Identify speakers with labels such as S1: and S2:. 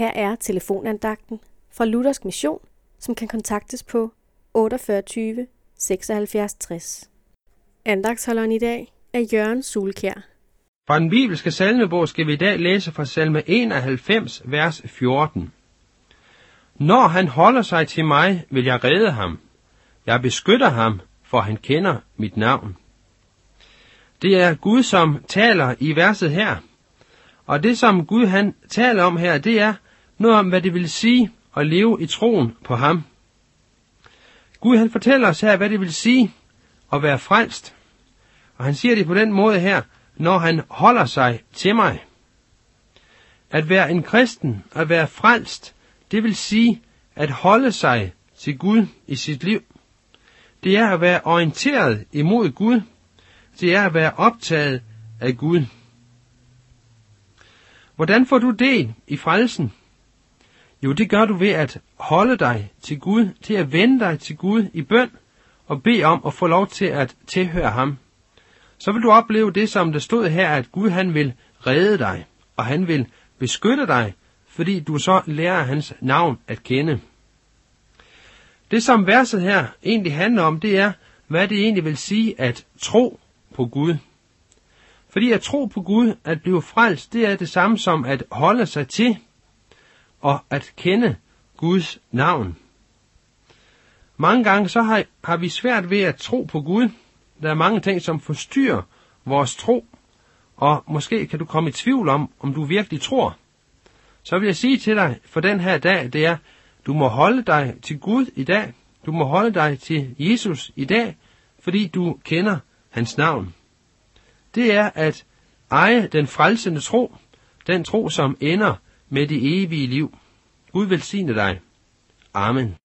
S1: Her er telefonandagten fra Luthersk Mission, som kan kontaktes på 48 76 60. Andagsholderen i dag er Jørgen Sulkær.
S2: Fra den bibelske salmebog skal vi i dag læse fra salme 91, vers 14. Når han holder sig til mig, vil jeg redde ham. Jeg beskytter ham, for han kender mit navn. Det er Gud, som taler i verset her. Og det, som Gud han taler om her, det er noget om, hvad det vil sige at leve i troen på ham. Gud han fortæller os her, hvad det vil sige at være frelst. Og han siger det på den måde her, når han holder sig til mig. At være en kristen, at være frelst, det vil sige at holde sig til Gud i sit liv. Det er at være orienteret imod Gud. Det er at være optaget af Gud. Hvordan får du del i frelsen? Jo, det gør du ved at holde dig til Gud, til at vende dig til Gud i bøn og bede om at få lov til at tilhøre ham. Så vil du opleve det, som der stod her, at Gud han vil redde dig, og han vil beskytte dig, fordi du så lærer hans navn at kende. Det, som verset her egentlig handler om, det er, hvad det egentlig vil sige at tro på Gud. Fordi at tro på Gud, at blive frelst, det er det samme som at holde sig til og at kende Guds navn. Mange gange så har, har vi svært ved at tro på Gud. Der er mange ting, som forstyrrer vores tro, og måske kan du komme i tvivl om, om du virkelig tror. Så vil jeg sige til dig for den her dag, det er, du må holde dig til Gud i dag. Du må holde dig til Jesus i dag, fordi du kender hans navn. Det er at eje den frelsende tro, den tro, som ender med det evige liv. Gud velsigne dig. Amen.